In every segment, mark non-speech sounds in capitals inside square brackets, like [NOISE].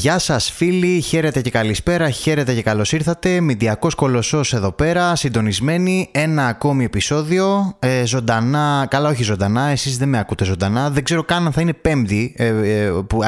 Γεια σας, φίλοι, χαίρετε και καλησπέρα, χαίρετε και καλώς ήρθατε. Μηντιακός κολοσσός εδώ πέρα, συντονισμένοι. Ένα ακόμη επεισόδιο. Ε, ζωντανά, καλά, όχι ζωντανά, εσείς δεν με ακούτε ζωντανά. Δεν ξέρω καν αν θα είναι Πέμπτη ε, ε, που,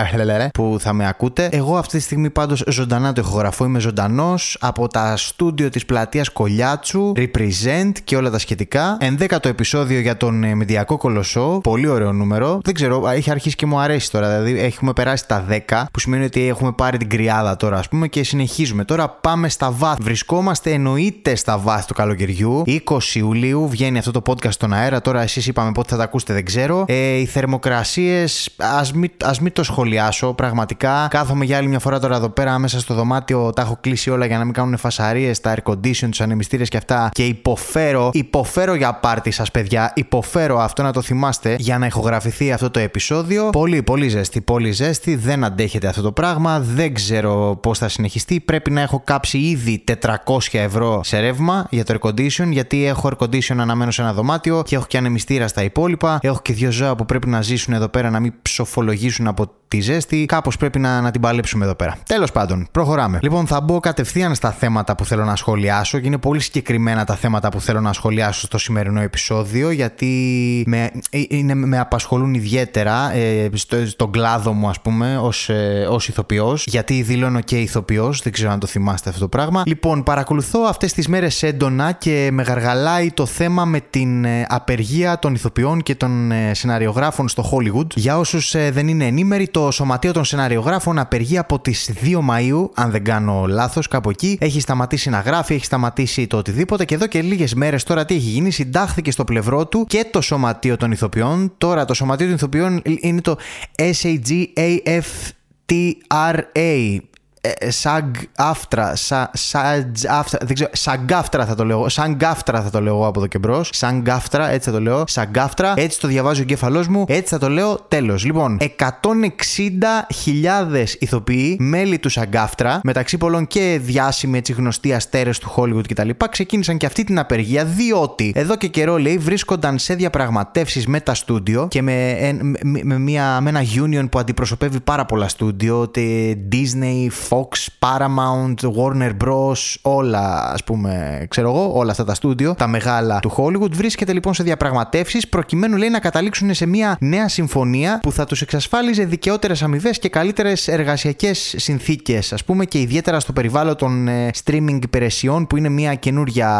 που θα με ακούτε. Εγώ αυτή τη στιγμή πάντως ζωντανά το ηχογραφώ. Είμαι ζωντανός από τα στούντιο της πλατείας Κολιάτσου, Represent και όλα τα σχετικά. Ενδέκατο επεισόδιο για τον ε, Μηντιακό κολοσσό. Πολύ ωραίο νούμερο. Δεν ξέρω, έχει αρχίσει και μου αρέσει τώρα. Δηλαδή, έχουμε περάσει τα 10, που σημαίνει ότι έχουμε πάρει την κρυάδα τώρα, ας πούμε, και συνεχίζουμε. Τώρα πάμε στα βάθη. Βρισκόμαστε εννοείται στα βάθη του καλοκαιριού. 20 Ιουλίου βγαίνει αυτό το podcast στον αέρα. Τώρα εσείς είπαμε πότε θα τα ακούσετε, δεν ξέρω. Ε, οι θερμοκρασίες, ας μην, ας μην το σχολιάσω. Πραγματικά κάθομαι για άλλη μια φορά τώρα εδώ πέρα μέσα στο δωμάτιο. Τα έχω κλείσει όλα για να μην κάνουν φασαρίες, τα air condition, τους ανεμιστήρες και αυτά. Και υποφέρω, υποφέρω για πάρτι σας, παιδιά. Υποφέρω αυτό να το θυμάστε για να ηχογραφηθεί αυτό το επεισόδιο. Πολύ, πολύ ζέστη, πολύ ζέστη. Δεν αντέχετε αυτό το πράγμα. Δεν ξέρω πώς θα συνεχιστεί. Πρέπει να έχω κάψει ήδη 400 ευρώ σε ρεύμα για το air condition, γιατί έχω air condition αναμένω σε ένα δωμάτιο και έχω και ανεμιστήρα στα υπόλοιπα. Έχω και δύο ζώα που πρέπει να ζήσουν εδώ πέρα να μην ψοφολογήσουν από τη ζέστη. Κάπως πρέπει να, να την παλέψουμε εδώ πέρα. Τέλος πάντων, προχωράμε. Λοιπόν, θα μπω κατευθείαν στα θέματα που θέλω να σχολιάσω και είναι πολύ συγκεκριμένα τα θέματα που θέλω να σχολιάσω στο σημερινό επεισόδιο, γιατί με, ε, είναι, με απασχολούν ιδιαίτερα ε, στο, στον κλάδο μου, ας πούμε, ως ε, ως ηθοποιός, γιατί δηλώνω και ηθοποιός. Δεν ξέρω αν το θυμάστε αυτό το πράγμα. Λοιπόν, παρακολουθώ αυτές τις μέρες έντονα και με γαργαλάει το θέμα με την ε, απεργία των ηθοποιών και των ε, σεναριογράφων στο Hollywood. Για όσους ε, δεν είναι ενήμεροι, το Σωματείο των Σεναριογράφων απεργεί από τις 2 Μαου, αν δεν κάνω λάθος, κάπου εκεί. Έχει σταματήσει να γράφει, έχει σταματήσει το οτιδήποτε και εδώ και λίγες μέρες τώρα τι έχει γίνει, συντάχθηκε στο πλευρό του και το Σωματείο των Ηθοποιών. Τώρα το Σωματείο των Ηθοποιών είναι το TRA σαγκ άφτρα, δεν ξέρω, σαγκάφτρα θα το λέω, σαγκάφτρα θα το λέω από εδώ και μπρος. Σαγκάφτρα, έτσι θα το λέω, σαγκάφτρα, έτσι το διαβάζει ο εγκέφαλός μου, έτσι θα το λέω, τέλος. Λοιπόν, 160.000 ηθοποιοί, μέλη του σαγκάφτρα, μεταξύ πολλών και διάσημοι έτσι γνωστοί αστέρες του Hollywood κτλ., ξεκίνησαν και αυτή την απεργία διότι εδώ και καιρό λέει βρίσκονταν σε διαπραγματεύσεις με τα στούντιο και με, με, με, μια, με ένα union που αντιπροσωπεύει πάρα πολλά στούντιο, Disney, Fox, Paramount, Warner Bros. Όλα, ας πούμε, ξέρω εγώ, όλα αυτά τα στούντιο, τα μεγάλα του Hollywood. Βρίσκεται λοιπόν σε διαπραγματεύσεις προκειμένου λέει να καταλήξουν σε μια νέα συμφωνία που θα τους εξασφάλιζε δικαιότερες αμοιβές και καλύτερες εργασιακές συνθήκες, ας πούμε, και ιδιαίτερα στο περιβάλλον των ε, streaming υπηρεσιών που είναι μια καινούρια,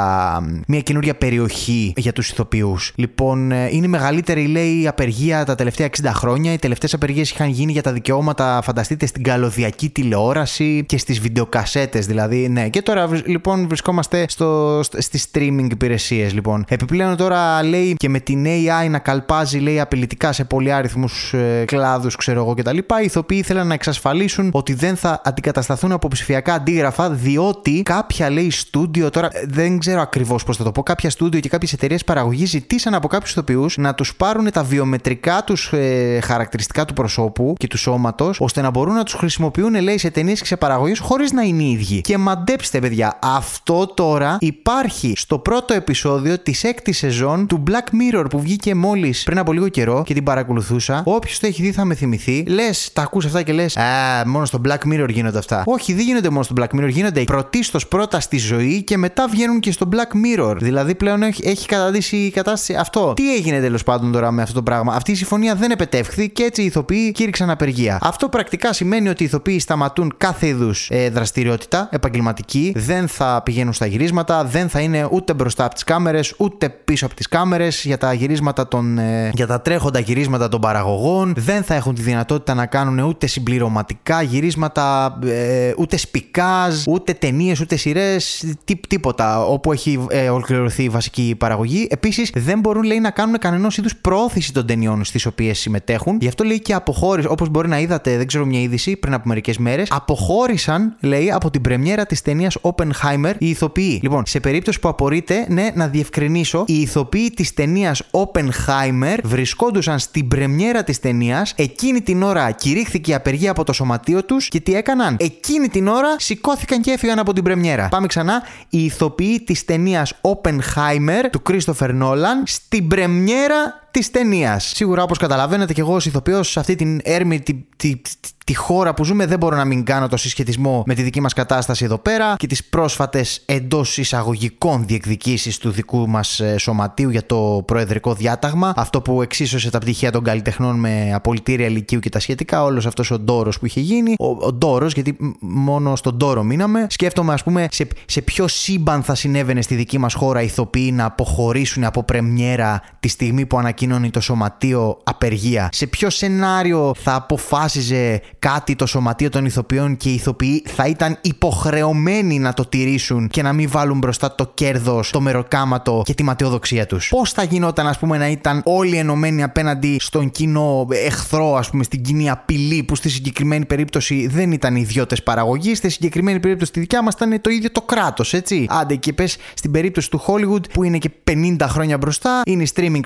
μια καινούρια περιοχή για τους ηθοποιούς. Λοιπόν, ε, είναι η μεγαλύτερη, λέει, απεργία τα τελευταία 60 χρόνια. Οι τελευταίες απεργίες είχαν γίνει για τα δικαιώματα, φανταστείτε, στην καλωδιακή τηλεόραση και στις βιντεοκασέτες δηλαδή. Ναι, και τώρα λοιπόν βρισκόμαστε στο, στις streaming υπηρεσίες λοιπόν. Επιπλέον τώρα λέει και με την AI να καλπάζει λέει απειλητικά σε πολυάριθμους ε, κλάδους, ξέρω εγώ κτλ. Οι ηθοποιοί ήθελαν να εξασφαλίσουν ότι δεν θα αντικατασταθούν από ψηφιακά αντίγραφα, διότι κάποια λέει στούντιο, τώρα ε, δεν ξέρω ακριβώς πώς θα το πω, κάποια στούντιο και κάποιες εταιρείες παραγωγής ζητήσαν από κάποιους ηθοποιούς να τους πάρουν τα βιομετρικά τους ε, χαρακτηριστικά του προσώπου και του σώματος, ώστε να μπορούν να τους χρησιμοποιούν λέει σε ταινίες σε παραγωγή χωρίς να είναι οι ίδιοι. Και μαντέψτε, παιδιά, αυτό τώρα υπάρχει στο πρώτο επεισόδιο της έκτη σεζόν του Black Mirror που βγήκε μόλις πριν από λίγο καιρό και την παρακολουθούσα. Όποιος το έχει δει θα με θυμηθεί. Λες, τα ακούς αυτά και λες, Α, μόνο στο Black Mirror γίνονται αυτά. Όχι, δεν γίνονται μόνο στο Black Mirror, γίνονται πρωτίστως πρώτα στη ζωή και μετά βγαίνουν και στο Black Mirror. Δηλαδή πλέον έχει, έχει καταδύσει η κατάσταση αυτό. Τι έγινε τέλος πάντων τώρα με αυτό το πράγμα; Αυτή η συμφωνία δεν επετεύχθη και έτσι οι ηθοποιοί κήρυξαν απεργία. Αυτό πρακτικά σημαίνει ότι οι ηθοποιοί σταματούν κάθε κάθε είδου ε, δραστηριότητα επαγγελματική. Δεν θα πηγαίνουν στα γυρίσματα, δεν θα είναι ούτε μπροστά από τις κάμερες, ούτε πίσω από τις κάμερες για τα γυρίσματα των. Ε, για τα τρέχοντα γυρίσματα των παραγωγών. Δεν θα έχουν τη δυνατότητα να κάνουν ούτε συμπληρωματικά γυρίσματα, ε, ούτε σπικάζ, ούτε ταινίες, ούτε σειρές, τί, τίποτα όπου έχει ε, ολοκληρωθεί η βασική παραγωγή. Επίσης, δεν μπορούν λέει να κάνουν κανένα είδους πρόθεση των ταινιών στις οποίες συμμετέχουν. Γι' αυτό λέει και αποχώρηση, όπως μπορεί να είδατε, δεν ξέρω μια είδηση πριν από μερικές μέρες, αποχώρησαν, λέει, από την πρεμιέρα της ταινίας Oppenheimer οι ηθοποιοί. Λοιπόν, σε περίπτωση που απορείτε, ναι, να διευκρινίσω, οι ηθοποιοί της ταινίας Oppenheimer βρισκόντουσαν στην πρεμιέρα της ταινίας, εκείνη την ώρα κηρύχθηκε η απεργία από το σωματείο τους και τι έκαναν; Εκείνη την ώρα σηκώθηκαν και έφυγαν από την πρεμιέρα. Πάμε ξανά. Οι ηθοποιοί της ταινίας Oppenheimer του Christopher Nolan στην πρεμιέρα της ταινίας. Σίγουρα, όπως καταλαβαίνετε, και εγώ ως ηθοποιός σε αυτή την έρμη, τη, τη, τη, χώρα που ζούμε, δεν μπορώ να μην κάνω το συσχετισμό με τη δική μας κατάσταση εδώ πέρα και τις πρόσφατες εντός εισαγωγικών διεκδικήσεις του δικού μας ε, σωματείου για το προεδρικό διάταγμα. Αυτό που εξίσωσε τα πτυχία των καλλιτεχνών με απολυτήρια ηλικίου και τα σχετικά. Όλος αυτός ο ντόρος που είχε γίνει. Ο, ο ντόρος, γιατί μόνο στον ντόρο μείναμε. Σκέφτομαι, ας πούμε, σε, σε ποιο σύμπαν θα συνέβαινε στη δική μας χώρα ηθοποιοί να αποχωρήσουν από πρεμιέρα τη στιγμή που ανακοινώνει το σωματείο απεργία. Σε ποιο σενάριο θα αποφάσιζε κάτι το σωματείο των ηθοποιών και οι ηθοποιοί θα ήταν υποχρεωμένοι να το τηρήσουν και να μην βάλουν μπροστά το κέρδος, το μεροκάματο και τη ματαιοδοξία τους; Πώς θα γινόταν, ας πούμε, να ήταν όλοι ενωμένοι απέναντι στον κοινό εχθρό, ας πούμε, στην κοινή απειλή που στη συγκεκριμένη περίπτωση δεν ήταν ιδιώτες παραγωγή, στη συγκεκριμένη περίπτωση τη δικιά μας ήταν το ίδιο το κράτος, έτσι; Άντε και πες στην περίπτωση του Hollywood που είναι και 50 χρόνια μπροστά, είναι οι streaming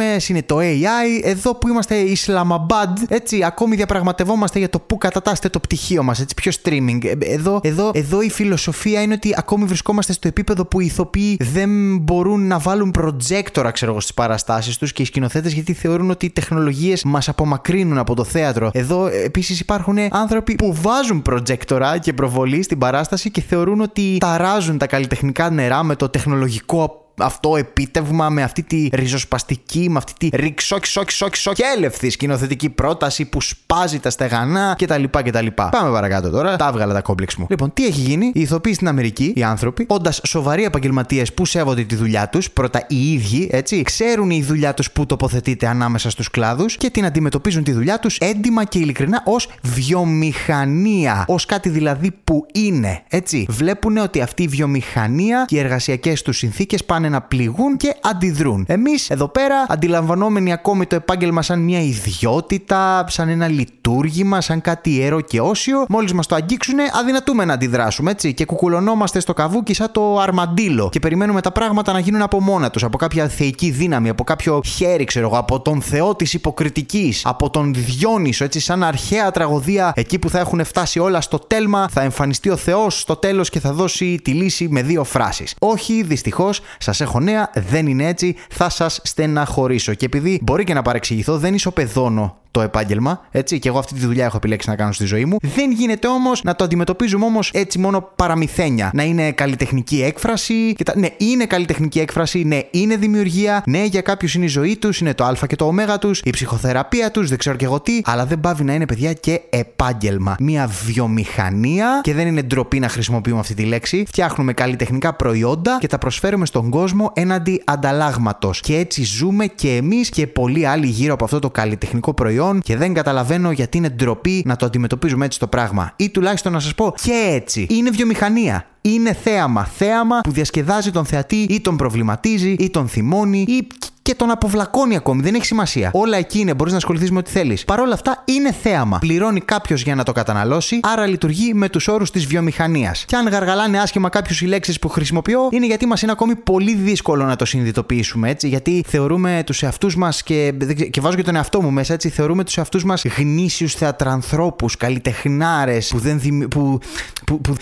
πλατφόρμε, είναι το AI. Εδώ που είμαστε Islamabad, έτσι, ακόμη διαπραγματευόμαστε για το πού κατατάσσεται το πτυχίο μας, έτσι, ποιο streaming. Ε, εδώ, εδώ, εδώ η φιλοσοφία είναι ότι ακόμη βρισκόμαστε στο επίπεδο που οι ηθοποιοί δεν μπορούν να βάλουν προτζέκτορα, ξέρω εγώ, στις παραστάσεις τους και οι σκηνοθέτες γιατί θεωρούν ότι οι τεχνολογίες μας απομακρύνουν από το θέατρο. Εδώ επίσης υπάρχουν άνθρωποι που βάζουν προτζέκτορα και προβολή στην παράσταση και θεωρούν ότι ταράζουν τα καλλιτεχνικά νερά με το τεχνολογικό αυτό επίτευγμα, με αυτή τη ριζοσπαστική, με αυτή τη ρηξόκι, σόκι, σόκι, σόκι, έλευθη σκηνοθετική πρόταση που σπάζει τα στεγανά κτλ. κτλ. Πάμε παρακάτω τώρα. Τα έβγαλα τα κόμπλεξ μου. Λοιπόν, τι έχει γίνει, οι ηθοποιοί στην Αμερική, οι άνθρωποι, όντας σοβαροί επαγγελματίες που σέβονται τη δουλειά τους, πρώτα οι ίδιοι, έτσι, ξέρουν η δουλειά τους που τοποθετείται ανάμεσα στους κλάδους και την αντιμετωπίζουν τη δουλειά τους έντιμα και ειλικρινά ως βιομηχανία. Ω κάτι δηλαδή που είναι, έτσι. Βλέπουν ότι αυτή η βιομηχανία και οι εργασιακές τους συνθήκες πάνε να πληγούν και αντιδρούν. Εμείς εδώ πέρα, αντιλαμβανόμενοι ακόμη το επάγγελμα σαν μια ιδιότητα, σαν ένα λειτουργήμα, σαν κάτι ιερό και όσιο, μόλις μας το αγγίξουν, αδυνατούμε να αντιδράσουμε έτσι και κουκουλωνόμαστε στο καβούκι σαν το αρμαντήλο και περιμένουμε τα πράγματα να γίνουν από μόνα τους, από κάποια θεϊκή δύναμη, από κάποιο χέρι, ξέρω εγώ, από τον Θεό της υποκριτικής, από τον Διόνυσο, έτσι σαν αρχαία τραγωδία, εκεί που θα έχουν φτάσει όλα στο τέλμα, θα εμφανιστεί ο Θεός στο τέλος και θα δώσει τη λύση με δύο φράσεις. Όχι, δυστυχώς, σας έχω νέα, δεν είναι έτσι, θα σας στεναχωρήσω. Και επειδή μπορεί και να παρεξηγηθώ, δεν ισοπεδώνω το επάγγελμα, έτσι, και εγώ αυτή τη δουλειά έχω επιλέξει να κάνω στη ζωή μου. Δεν γίνεται όμως να το αντιμετωπίζουμε όμως έτσι μόνο παραμυθένια. Να είναι καλλιτεχνική έκφραση. Και τα... Ναι, είναι καλλιτεχνική έκφραση, ναι, είναι δημιουργία, ναι, για κάποιους είναι η ζωή τους, είναι το Α και το Ω τους, η ψυχοθεραπεία τους, δεν ξέρω και εγώ τι, αλλά δεν πάβει να είναι παιδιά και επάγγελμα. Μια βιομηχανία, και δεν είναι ντροπή να χρησιμοποιούμε αυτή τη λέξη, φτιάχνουμε καλλιτεχνικά προϊόντα και τα προσφέρουμε στον κόσμο έναντι ανταλλάγματος. Και έτσι ζούμε και εμείς και πολλοί άλλοι γύρω από αυτό το καλλιτεχνικό προϊόν και δεν καταλαβαίνω γιατί είναι ντροπή να το αντιμετωπίζουμε έτσι το πράγμα. Ή τουλάχιστον να σας πω και έτσι. Είναι βιομηχανία. Είναι θέαμα. Θέαμα που διασκεδάζει τον θεατή ή τον προβληματίζει ή τον θυμώνει ή και τον αποβλακώνει ακόμη. Δεν έχει σημασία. Όλα εκεί είναι, μπορείς να ασχοληθείς με ό,τι θέλεις. Παρ' όλα αυτά είναι θέαμα. Πληρώνει κάποιος για να το καταναλώσει, άρα λειτουργεί με τους όρους της βιομηχανίας. Και αν γαργαλάνε άσχημα κάποιους οι λέξεις που χρησιμοποιώ, είναι γιατί μας είναι ακόμη πολύ δύσκολο να το συνειδητοποιήσουμε έτσι. Γιατί θεωρούμε τους εαυτούς μας και, και βάζω και τον εαυτό μου μέσα έτσι, θεωρούμε τους εαυτούς μας γνήσιους θεατρανθρώπους, καλλιτεχνάρες που δεν που, που, που,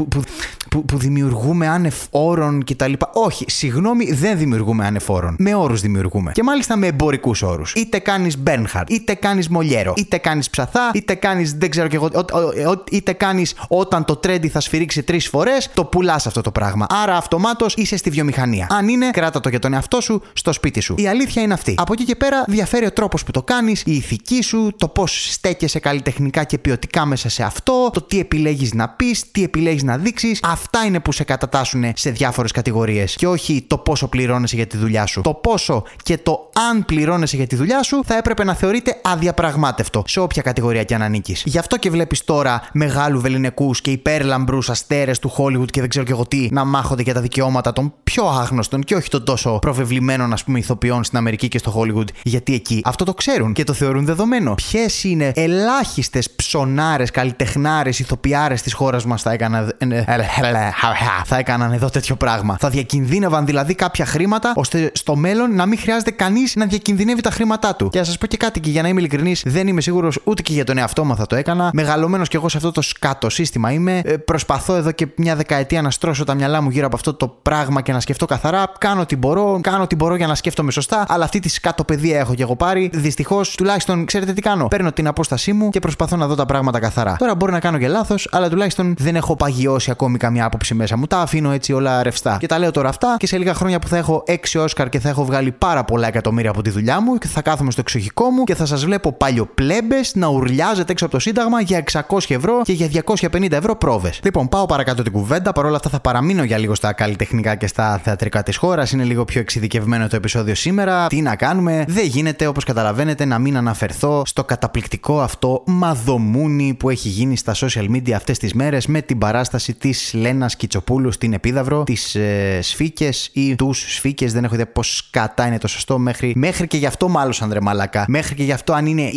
που, που, που, που δημιουργούμε άνευ όρων κτλ. Όχι, συγγνώμη, δεν δημιουργούμε άνευ όρων. Με όρους δημιουργούμε. Και μάλιστα με εμπορικούς όρους. Είτε κάνεις Μπέρνχαρτ, είτε κάνεις Μολιέρο, είτε κάνεις ψαθά, είτε κάνεις δεν ξέρω και εγώ, είτε κάνεις όταν το τρέντι θα σφυρίξει τρεις φορές, το πουλάς αυτό το πράγμα. Άρα αυτομάτως είσαι στη βιομηχανία. Αν είναι, κράτα το για τον εαυτό σου στο σπίτι σου. Η αλήθεια είναι αυτή. Από εκεί και πέρα διαφέρει ο τρόπος που το κάνεις, η ηθική σου, το πώς στέκεσαι καλλιτεχνικά και ποιοτικά μέσα σε αυτό, το τι επιλέγεις να πεις, τι επιλέγεις να δείξεις. Αυτά είναι που σε κατατάσσουν σε διάφορες κατηγορίες. Και όχι το πόσο πληρώνεσαι για τη δουλειά σου. Το πόσο και το αν πληρώνεσαι για τη δουλειά σου θα έπρεπε να θεωρείται αδιαπραγμάτευτο σε όποια κατηγορία και αν ανήκεις. Γι' αυτό και βλέπεις τώρα μεγάλου βεληνικούς και υπέρλαμπρους αστέρες του Hollywood και δεν ξέρω και εγώ τι να μάχονται για τα δικαιώματα των πιο άγνωστων και όχι των τόσο προβεβλημένων, ας πούμε, ηθοποιών στην Αμερική και στο Hollywood. Γιατί εκεί αυτό το ξέρουν και το θεωρούν δεδομένο. Ποιες είναι ελάχιστες ψωνάρες, καλλιτεχνάρες, ηθοποιάρες της χώρας μας θα, θα έκαναν εδώ τέτοιο πράγμα. Θα διακινδύνευαν δηλαδή κάποια χρήματα ώστε στο μέλλον να μην χρειάζεται κανείς να διακινδυνεύει τα χρήματά του. Και να σας πω και κάτι και για να είμαι ειλικρινής, δεν είμαι σίγουρος ούτε και για τον εαυτό μου θα το έκανα. Μεγαλωμένος κι εγώ σε αυτό το σκάτο σύστημα είμαι. Ε, προσπαθώ εδώ και μια δεκαετία να στρώσω τα μυαλά μου γύρω από αυτό το πράγμα και να σκεφτώ καθαρά. Κάνω ό,τι μπορώ, κάνω ό,τι μπορώ για να σκέφτομαι σωστά. Αλλά αυτή τη σκάτο παιδεία έχω κι εγώ πάρει. Δυστυχώς, τουλάχιστον ξέρετε τι κάνω. Παίρνω την απόστασή μου και προσπαθώ να δω τα πράγματα καθαρά. Τώρα μπορεί να κάνω και λάθος, αλλά τουλάχιστον δεν έχω παγιώσει ακόμη καμία άποψη μέσα μου. Τα αφήνω έτσι όλα ρευστά. Και τα λέω τώρα αυτά και σε λίγα χρόνια που θα έχω 6 Όσκαρ και θα έχω βγάλει πάρα πολλά εκατομμύρια από τη δουλειά μου και θα κάθομαι στο εξοχικό μου και θα σας βλέπω παλιοπλέμπες να ουρλιάζετε έξω από το Σύνταγμα για 600 ευρώ και για 250 ευρώ πρόβες. Λοιπόν, πάω παρακάτω την κουβέντα. Παρ' όλα αυτά θα παραμείνω για λίγο στα καλλιτεχνικά και στα θεατρικά της χώρας. Είναι λίγο πιο εξειδικευμένο το επεισόδιο σήμερα. Τι να κάνουμε; Δεν γίνεται, όπως καταλαβαίνετε, να μην αναφερθώ στο καταπληκτικό αυτό μαδομούνι που έχει γίνει στα social media αυτές τις μέρες με την παράσταση της Λένας Κιτσοπούλου στην Επίδαυρο, τις ε, σφίκες ή τους σφίκες, δεν έχω ιδέα πώς κατά είναι το σωστό μέχρι, μέχρι και γι' αυτό μάλλον ανδρε μαλακά. Μέχρι και γι' αυτό αν είναι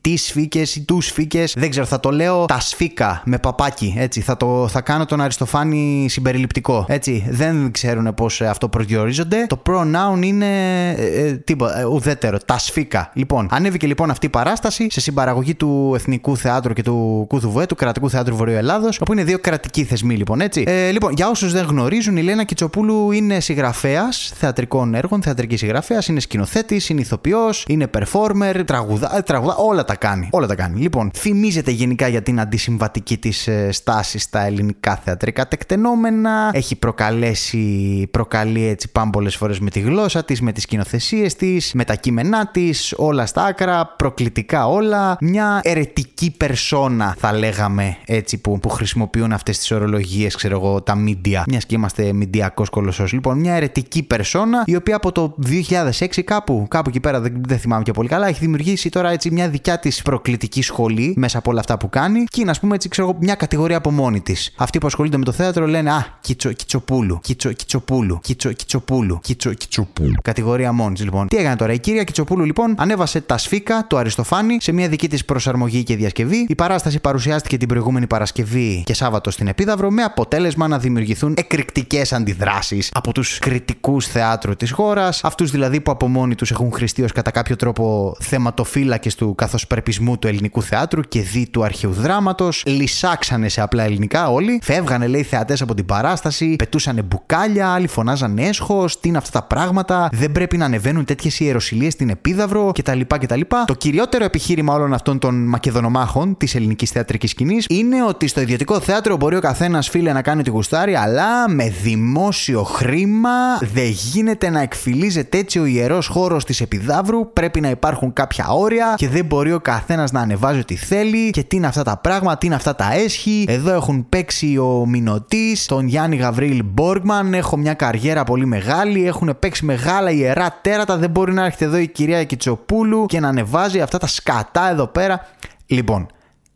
τις σφίκες ή τους σφίκες, δεν ξέρω, θα το λέω τα σφίκα με παπάκι. Έτσι, θα, το, θα κάνω τον Αριστοφάνη συμπεριληπτικό. Έτσι, δεν ξέρουν πώς αυτό προσδιορίζονται. Το pronoun είναι ε, ε, τίποτα, ε, ουδέτερο. Τα σφίκα. Λοιπόν, ανέβηκε λοιπόν αυτή η παράσταση σε συμπαραγωγή του Εθνικού Θεάτρου και του Κούθου του Κρατικού Θεάτρου Βορείου Ελλάδος, όπου είναι δύο κρατικοί θεσμοί λοιπόν, έτσι. Ε, λοιπόν, για όσους δεν γνωρίζουν, η Λένα Κιτσοπούλου είναι συγγραφέας θεατρικών έργων, θεατρικής συγγραφέας, είναι σκηνοθέτης, είναι ηθοποιός, είναι performer, τραγουδά, ε, τραγουδά, όλα τα κάνει. Όλα τα κάνει. Λοιπόν, θυμίζεται γενικά για την αντισυμβατική της ε, στάση στα ελληνικά θεατρικά τεκτενόμενα. Έχει προκαλέσει, προκαλεί έτσι πάμπολες φορές με τη γλώσσα της, με τις σκηνοθεσίες της, με τα κείμενά της, όλα στα άκρα, προκλητικά όλα. Μια ερετική περσόνα, θα λέγαμε έτσι, που, που χρησιμοποιούν αυτές τις ορολογίες, ξέρω εγώ, τα media. Μιας και είμαστε μηντιακό κολοσσός. Λοιπόν, μια ερετική περσόνα, η οποία από το 2006 κάπου, κάπου εκεί πέρα, δεν, δεν θυμάμαι και πολύ καλά, έχει δημιουργήσει τώρα έτσι μια δικιά της προκλητική σχολή μέσα από όλα αυτά που κάνει και είναι, ας πούμε, έτσι, ξέρω μια κατηγορία από μόνη της. Αυτοί που ασχολούνται με το θέατρο λένε Α, κιτσο, Κιτσοπούλου, Κιτσο, Κιτσοπούλου, Κιτσο, Κιτσοπούλου, Κιτσο, Κιτσοπούλου. Κατηγορία μόνης λοιπόν. Τι έκανε τώρα, η κυρία Κιτσοπούλου λοιπόν ανέβασε τα σφίκα του Αριστοφάνη σε μια δική της προσαρμογή και διασκευή. Η παράσταση παρουσιάστηκε την προηγούμενη Παρασκευή και Σάββατο στην Επίδαυρο με αποτέλεσμα να δημιουργηθούν εκρηκτικές αντιδράσεις από τους κριτικούς θεάτρου της χώρας, αυτούς δηλαδή που από μόνοι τους έχουν χρηστεί ως κατά κάποιο τρόπο θεματοφύλακες του καθοσπρεπισμού του ελληνικού θεάτρου και δι του αρχαίου δράματο. Λυσάξανε σε απλά ελληνικά όλοι. Φεύγανε, λέει, θεατές από την παράσταση, πετούσανε μπουκάλια, άλλοι φωνάζανε έσχος. Τι είναι αυτά τα πράγματα, δεν πρέπει να ανεβαίνουν τέτοιες ιεροσιλίε στην Επίδαυρο κτλ. κτλ. Το κυριότερο επιχείρημα όλων αυτών των μακεδονομάχων της ελληνικής θεατρικής σκηνής είναι ότι στο ιδιωτικό θέατρο μπορεί ο καθένας φίλε να κάνει τη γουστάρι, αλλά με δημόσιο χρήμα δεν γίνεται να εκφυλίζεται έτσι ο ιερός χώρος της Επιδαύρου. Πρέπει να υπάρχουν κάποια όρια και δεν μπορεί ο καθένας να ανεβάζει ό,τι θέλει. Και τι είναι αυτά τα πράγματα, τι είναι αυτά τα έσχη. Εδώ έχουν παίξει ο Μινωτής, τον Γιάννη Γαβρίλ Μπόργκμαν. Έχω μια καριέρα πολύ μεγάλη. Έχουν παίξει μεγάλα ιερά τέρατα. Δεν μπορεί να έρχεται εδώ η κυρία Κιτσοπούλου και να ανεβάζει αυτά τα σκατά εδώ πέρα. Λοιπόν,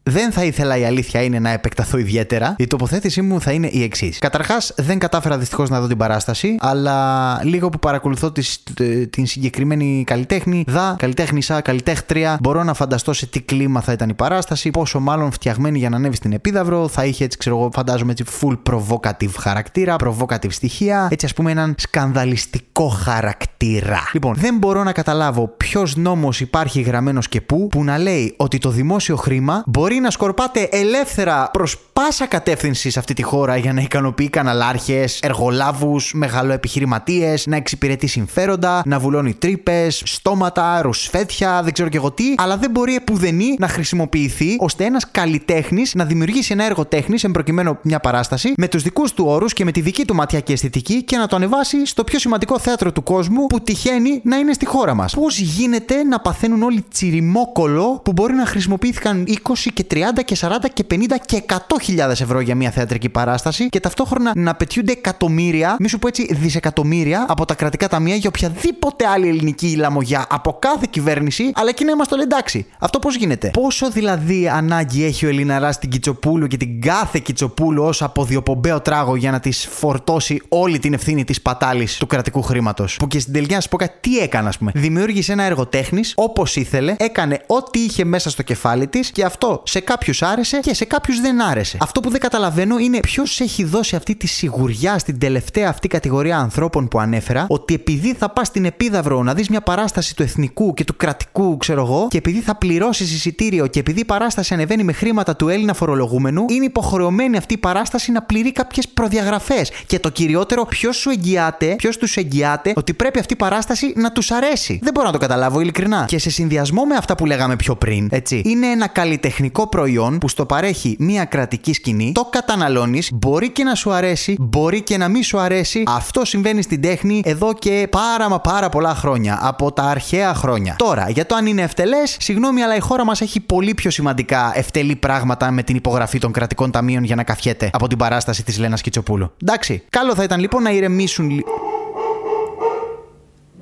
δεν θα ήθελα η αλήθεια είναι να επεκταθώ ιδιαίτερα. Η τοποθέτησή μου θα είναι η εξής. Καταρχάς, δεν κατάφερα δυστυχώς να δω την παράσταση, αλλά λίγο που παρακολουθώ τις, την συγκεκριμένη καλλιτέχνη, δα, καλλιτέχνησα, καλλιτέχτρια, μπορώ να φανταστώ σε τι κλίμα θα ήταν η παράσταση, πόσο μάλλον φτιαγμένη για να ανέβει στην επίδαυρο, θα είχε έτσι, ξέρω εγώ, φαντάζομαι έτσι full provocative χαρακτήρα, provocative στοιχεία, έτσι ας πούμε έναν σκανδαλιστικό χαρακτήρα. Λοιπόν, δεν μπορώ να καταλάβω ποιος νόμος υπάρχει γραμμένος και πού που να λέει ότι το δημόσιο χρήμα μπορεί να σκορπάτε ελεύθερα προς πάσα κατεύθυνση σε αυτή τη χώρα για να ικανοποιεί καναλάρχες, εργολάβους, μεγαλοεπιχειρηματίες, να εξυπηρετεί συμφέροντα, να βουλώνει τρύπες, στόματα, ρουσφέτια, δεν ξέρω και εγώ τι, αλλά δεν μπορεί επουδενή να χρησιμοποιηθεί ώστε ένας καλλιτέχνης να δημιουργήσει ένα έργο τέχνης, εμπροκειμένο μια παράσταση, με τους δικούς του όρους και με τη δική του ματιά και αισθητική και να το ανεβάσει στο πιο σημαντικό θέατρο του κόσμου που τυχαίνει να είναι στη χώρα μας. Πώς γίνεται να παθαίνουν όλοι τσιριμόκολο που μπορεί να χρησιμοποιήθηκαν 20 και 30 και 40 και 50 και 100.000 ευρώ για μια θεατρική παράσταση και ταυτόχρονα να πετιούνται εκατομμύρια, μη σου πω έτσι δισεκατομμύρια από τα κρατικά ταμεία για οποιαδήποτε άλλη ελληνική λαμογιά από κάθε κυβέρνηση, αλλά εκεί να είμαστε όλοι εντάξει. Αυτό πώς γίνεται; Πόσο δηλαδή ανάγκη έχει ο Ελληναράς την Κιτσοπούλου και την κάθε Κιτσοπούλου ως αποδιοπομπαίο τράγο για να της φορτώσει όλη την ευθύνη της πατάλης του κρατικού χρήματος. Που και στην τελική να σου πω κάτι, τι έκανε, ας πούμε. Δημιούργησε ένα έργο τέχνης όπως ήθελε, έκανε ό,τι είχε μέσα στο κεφάλι της και αυτό σε κάποιους άρεσε και σε κάποιους δεν άρεσε. Αυτό που δεν καταλαβαίνω είναι ποιος έχει δώσει αυτή τη σιγουριά στην τελευταία αυτή κατηγορία ανθρώπων που ανέφερα, ότι επειδή θα πας στην Επίδαυρο να δεις μια παράσταση του εθνικού και του κρατικού, ξέρω εγώ, και επειδή θα πληρώσεις εισιτήριο και επειδή η παράσταση ανεβαίνει με χρήματα του Έλληνα φορολογούμενου, είναι υποχρεωμένη αυτή η παράσταση να πληρεί κάποιες προδιαγραφές. Και το κυριότερο, ποιος σου εγγυάται, ποιος τους εγγυάται ότι πρέπει αυτή η παράσταση να τους αρέσει. Δεν μπορώ να το καταλάβω ειλικρινά. Και σε συνδυασμό με αυτά που λέγαμε πιο πριν, έτσι, είναι ένα καλλιτεχνικό προϊόν που στο παρέχει μια κρατική σκηνή, το καταναλώνεις, μπορεί και να σου αρέσει, μπορεί και να μην σου αρέσει. Αυτό συμβαίνει στην τέχνη εδώ και πάρα μα πάρα πολλά χρόνια. Από τα αρχαία χρόνια. Τώρα, για το αν είναι ευτελές, συγγνώμη, αλλά η χώρα μας έχει πολύ πιο σημαντικά ευτελή πράγματα με την υπογραφή των κρατικών ταμείων για να καφιέται από την παράσταση της Λένας Κιτσοπούλου. Εντάξει. Καλό θα ήταν λοιπόν να ηρεμήσουν.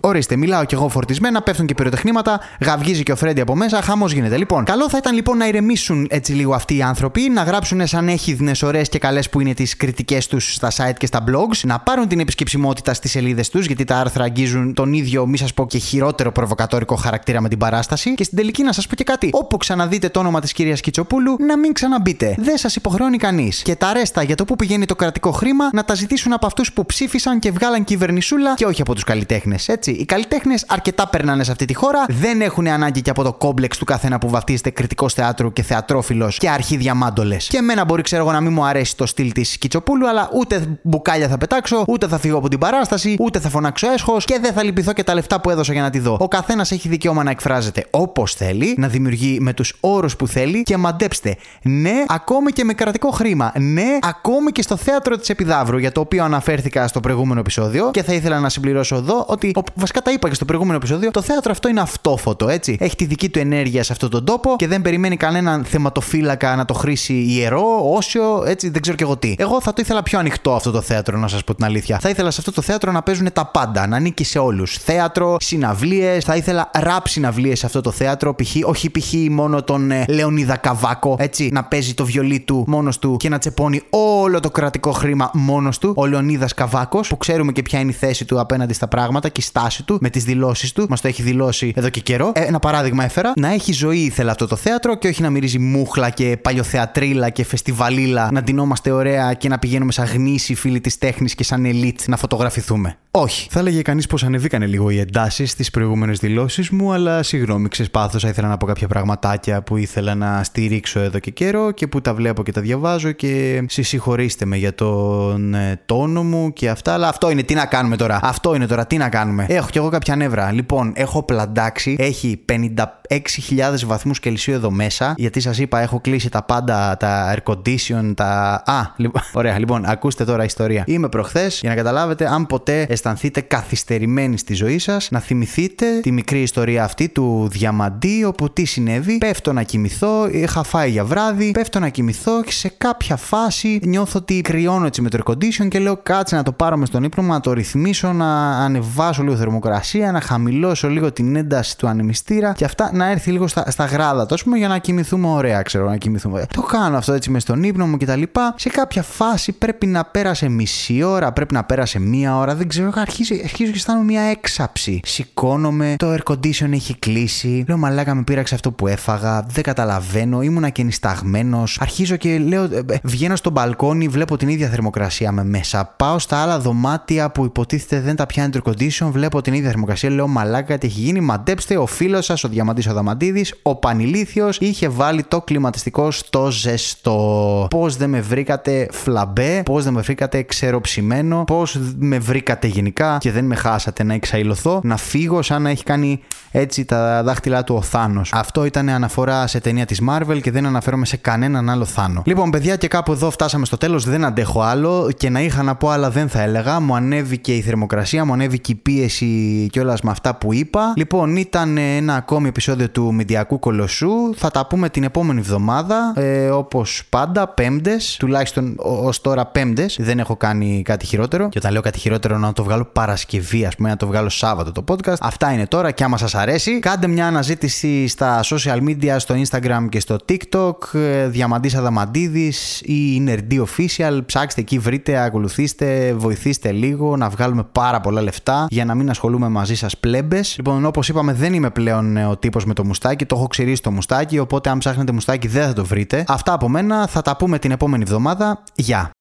Ορίστε, μιλάω κι εγώ φορτισμένα, πέφτουν και πυροτεχνήματα, γαυγίζει και ο Φρέντι από μέσα, χαμός γίνεται. Λοιπόν, καλό θα ήταν λοιπόν να ηρεμήσουν έτσι λίγο αυτοί οι άνθρωποι, να γράψουν σαν έχιδνες ωραίες και καλές που είναι τις κριτικές τους στα site και στα blogs, να πάρουν την επισκεψιμότητα στις σελίδες τους, γιατί τα άρθρα αγγίζουν τον ίδιο, μη σας πω και χειρότερο προβοκατόρικο χαρακτήρα με την παράσταση. Και στην τελική να σας πω και κάτι. Όπου ξαναδείτε το όνομα της κυρίας Κιτσοπούλου, να μην ξαναμπείτε. Δεν σας υποχρεώνει κανείς. Και τα ρέστα για το πού πηγαίνει το κρατικό χρήμα να τα ζητήσουν από αυτούς που ψήφισαν και βγάλαν κυβερνησούλα και όχι από τους καλλιτέχνες. Έτσι. Οι καλλιτέχνες αρκετά περνάνε σε αυτή τη χώρα, δεν έχουν ανάγκη και από το κόμπλεξ του καθένα που βαφτίζεται κριτικός θεάτρου και θεατρόφιλος και αρχή διαμάντολε. Και εμένα μπορεί, ξέρω εγώ, να μην μου αρέσει το στυλ της Κιτσοπούλου, αλλά ούτε μπουκάλια θα πετάξω, ούτε θα φύγω από την παράσταση, ούτε θα φωνάξω έσχος και δεν θα λυπηθώ και τα λεφτά που έδωσα για να τη δω. Ο καθένας έχει δικαίωμα να εκφράζεται όπως θέλει, να δημιουργεί με τους όρους που θέλει και μαντέψτε. Ναι, ακόμη και με κρατικό χρήμα. Ναι, ακόμη και στο θέατρο της Επιδαύρου, για το οποίο αναφέρθηκα στο προηγούμενο επεισόδιο και θα ήθελα να συμπληρώσω εδώ ότι βασικά τα είπα και στο προηγούμενο επεισόδιο, το θέατρο αυτό είναι αυτόφωτο, έτσι. Έχει τη δική του ενέργεια σε αυτόν τον τόπο και δεν περιμένει κανέναν θεματοφύλακα να το χρήσει ιερό, όσιο, έτσι, δεν ξέρω και εγώ τι. Εγώ θα το ήθελα πιο ανοιχτό αυτό το θέατρο, να σας πω την αλήθεια. Θα ήθελα σε αυτό το θέατρο να παίζουν τα πάντα, να ανήκει σε όλους. Θέατρο, συναυλίες, θα ήθελα ραπ συναυλίες σε αυτό το θέατρο, π.χ. όχι π.χ. μόνο τον ε, Λεωνίδα Καβάκο, έτσι, να παίζει το βιολί του μόνος του και να τσεπώνει όλο το κρατικό χρήμα μόνος του, ο Λεωνίδας Καβάκος, που ξέρουμε και ποια είναι η θέση του απέναντι στα πράγματα και η στάση του με τις δηλώσεις του. Μας το έχει δηλώσει εδώ και καιρό. Ε, ένα παράδειγμα έφερα. Να έχει ζωή ήθελα αυτό το θέατρο και όχι να μυρίζει μούχλα και παλιοθεατρίλα και φεστιβαλίλα. Να ντυνόμαστε ωραία και να πηγαίνουμε σαν γνήσιοι φίλοι της τέχνης και σαν ελίτ να φωτογραφηθούμε. Όχι. Θα έλεγε κανείς πως ανεβήκανε λίγο οι εντάσεις στις προηγούμενες δηλώσεις μου, αλλά συγγνώμη, ξεσπάθωσα. Ήθελα να πω κάποια πραγματάκια που ήθελα να στηρίξω εδώ και καιρό και που τα βλέπω και τα διαβάζω και συγχωρήστε με για τον ε, τόνο μου και αυτά. Αλλά αυτό είναι. Τι να κάνουμε τώρα. Αυτό είναι τώρα. Τι να κάνουμε. Έχω κι εγώ κάποια νεύρα. Λοιπόν, έχω πλαντάξει. Έχει 56.000 βαθμούς Κελσίου εδώ μέσα. Γιατί σας είπα, έχω κλείσει τα πάντα, τα air condition, τα. Α, λοιπόν, [LAUGHS] ωραία. Λοιπόν, ακούστε τώρα ιστορία. Είμαι προχθές για να καταλάβετε αν ποτέ αισθανθείτε καθυστερημένοι στη ζωή σας, να θυμηθείτε τη μικρή ιστορία αυτή του διαμαντή, όπου τι συνέβη. Πέφτω να κοιμηθώ, είχα φάει για βράδυ, πέφτω να κοιμηθώ και σε κάποια φάση νιώθω ότι κρυώνω έτσι με το air condition και λέω κάτσε να το πάρω μες στον ύπνο μου, να το ρυθμίσω, να ανεβάσω λίγο θερμοκρασία, να χαμηλώσω λίγο την ένταση του ανεμιστήρα και αυτά να έρθει λίγο στα, στα γράδα του, πούμε, για να κοιμηθούμε ωραία, ξέρω να κοιμηθούμε. Το κάνω αυτό έτσι μες στον ύπνο μου κτλ. Σε κάποια φάση πρέπει να πέρασε μισή ώρα, πρέπει να πέρασε μία ώρα, δεν ξέρω αρχίζω, αρχίζω και αισθάνομαι μια έξαψη. Σηκώνομαι, το air condition έχει κλείσει. Λέω μαλάκα με πείραξε αυτό που έφαγα. Δεν καταλαβαίνω, ήμουνα και νησταγμένο. Αρχίζω και λέω, ε, ε, βγαίνω στο μπαλκόνι, βλέπω την ίδια θερμοκρασία με μέσα. Πάω στα άλλα δωμάτια που υποτίθεται δεν τα πιάνει το air condition, βλέπω την ίδια θερμοκρασία. Λέω μαλάκα τι έχει γίνει. Μαντέψτε, ο φίλος σας, ο Διαμαντής ο Δαμαντίδη, ο Πανηλήθιος, είχε βάλει το κλιματιστικό στο ζεστό. Πώς δεν με βρήκατε φλαμπέ, πώς δεν με βρήκατε ξεροψημένο, πώς με βρήκατε γενικά και δεν με χάσατε να εξαϊλωθώ, να φύγω σαν να έχει κάνει έτσι τα δάχτυλά του ο Θάνος. Αυτό ήταν αναφορά σε ταινία της Marvel και δεν αναφέρομαι σε κανέναν άλλο Θάνο. Λοιπόν, παιδιά, και κάπου εδώ φτάσαμε στο τέλος. Δεν αντέχω άλλο και να είχα να πω άλλα δεν θα έλεγα. Μου ανέβηκε η θερμοκρασία, μου ανέβηκε η πίεση κιόλας με αυτά που είπα. Λοιπόν, ήταν ένα ακόμη επεισόδιο του Μηντιακού Κολοσσού. Θα τα πούμε την επόμενη εβδομάδα. Ε, Όπως πάντα, πέμπτες. Τουλάχιστον ως τώρα πέμπτες. Δεν έχω κάνει κάτι χειρότερο. Και όταν λέω κάτι χειρότερο, να το βγάλω Παρασκευή, ας πούμε, να το βγάλω Σάββατο το podcast. Αυτά είναι τώρα και άμα σας αρέσει, κάντε μια αναζήτηση στα social media, στο Instagram και στο TikTok. ε, Διαμαντής Αδαμαντίδης ή Nerdy Official. Ψάξτε εκεί, βρείτε, ακολουθήστε, βοηθήστε λίγο να βγάλουμε πάρα πολλά λεφτά για να μην ασχολούμαι μαζί σας πλέμπες. Λοιπόν, όπως είπαμε, δεν είμαι πλέον ο τύπος με το μουστάκι. Το έχω ξηρίσει το μουστάκι. Οπότε, αν ψάχνετε μουστάκι, δεν θα το βρείτε. Αυτά από μένα. Θα τα πούμε την επόμενη εβδομάδα. Γεια.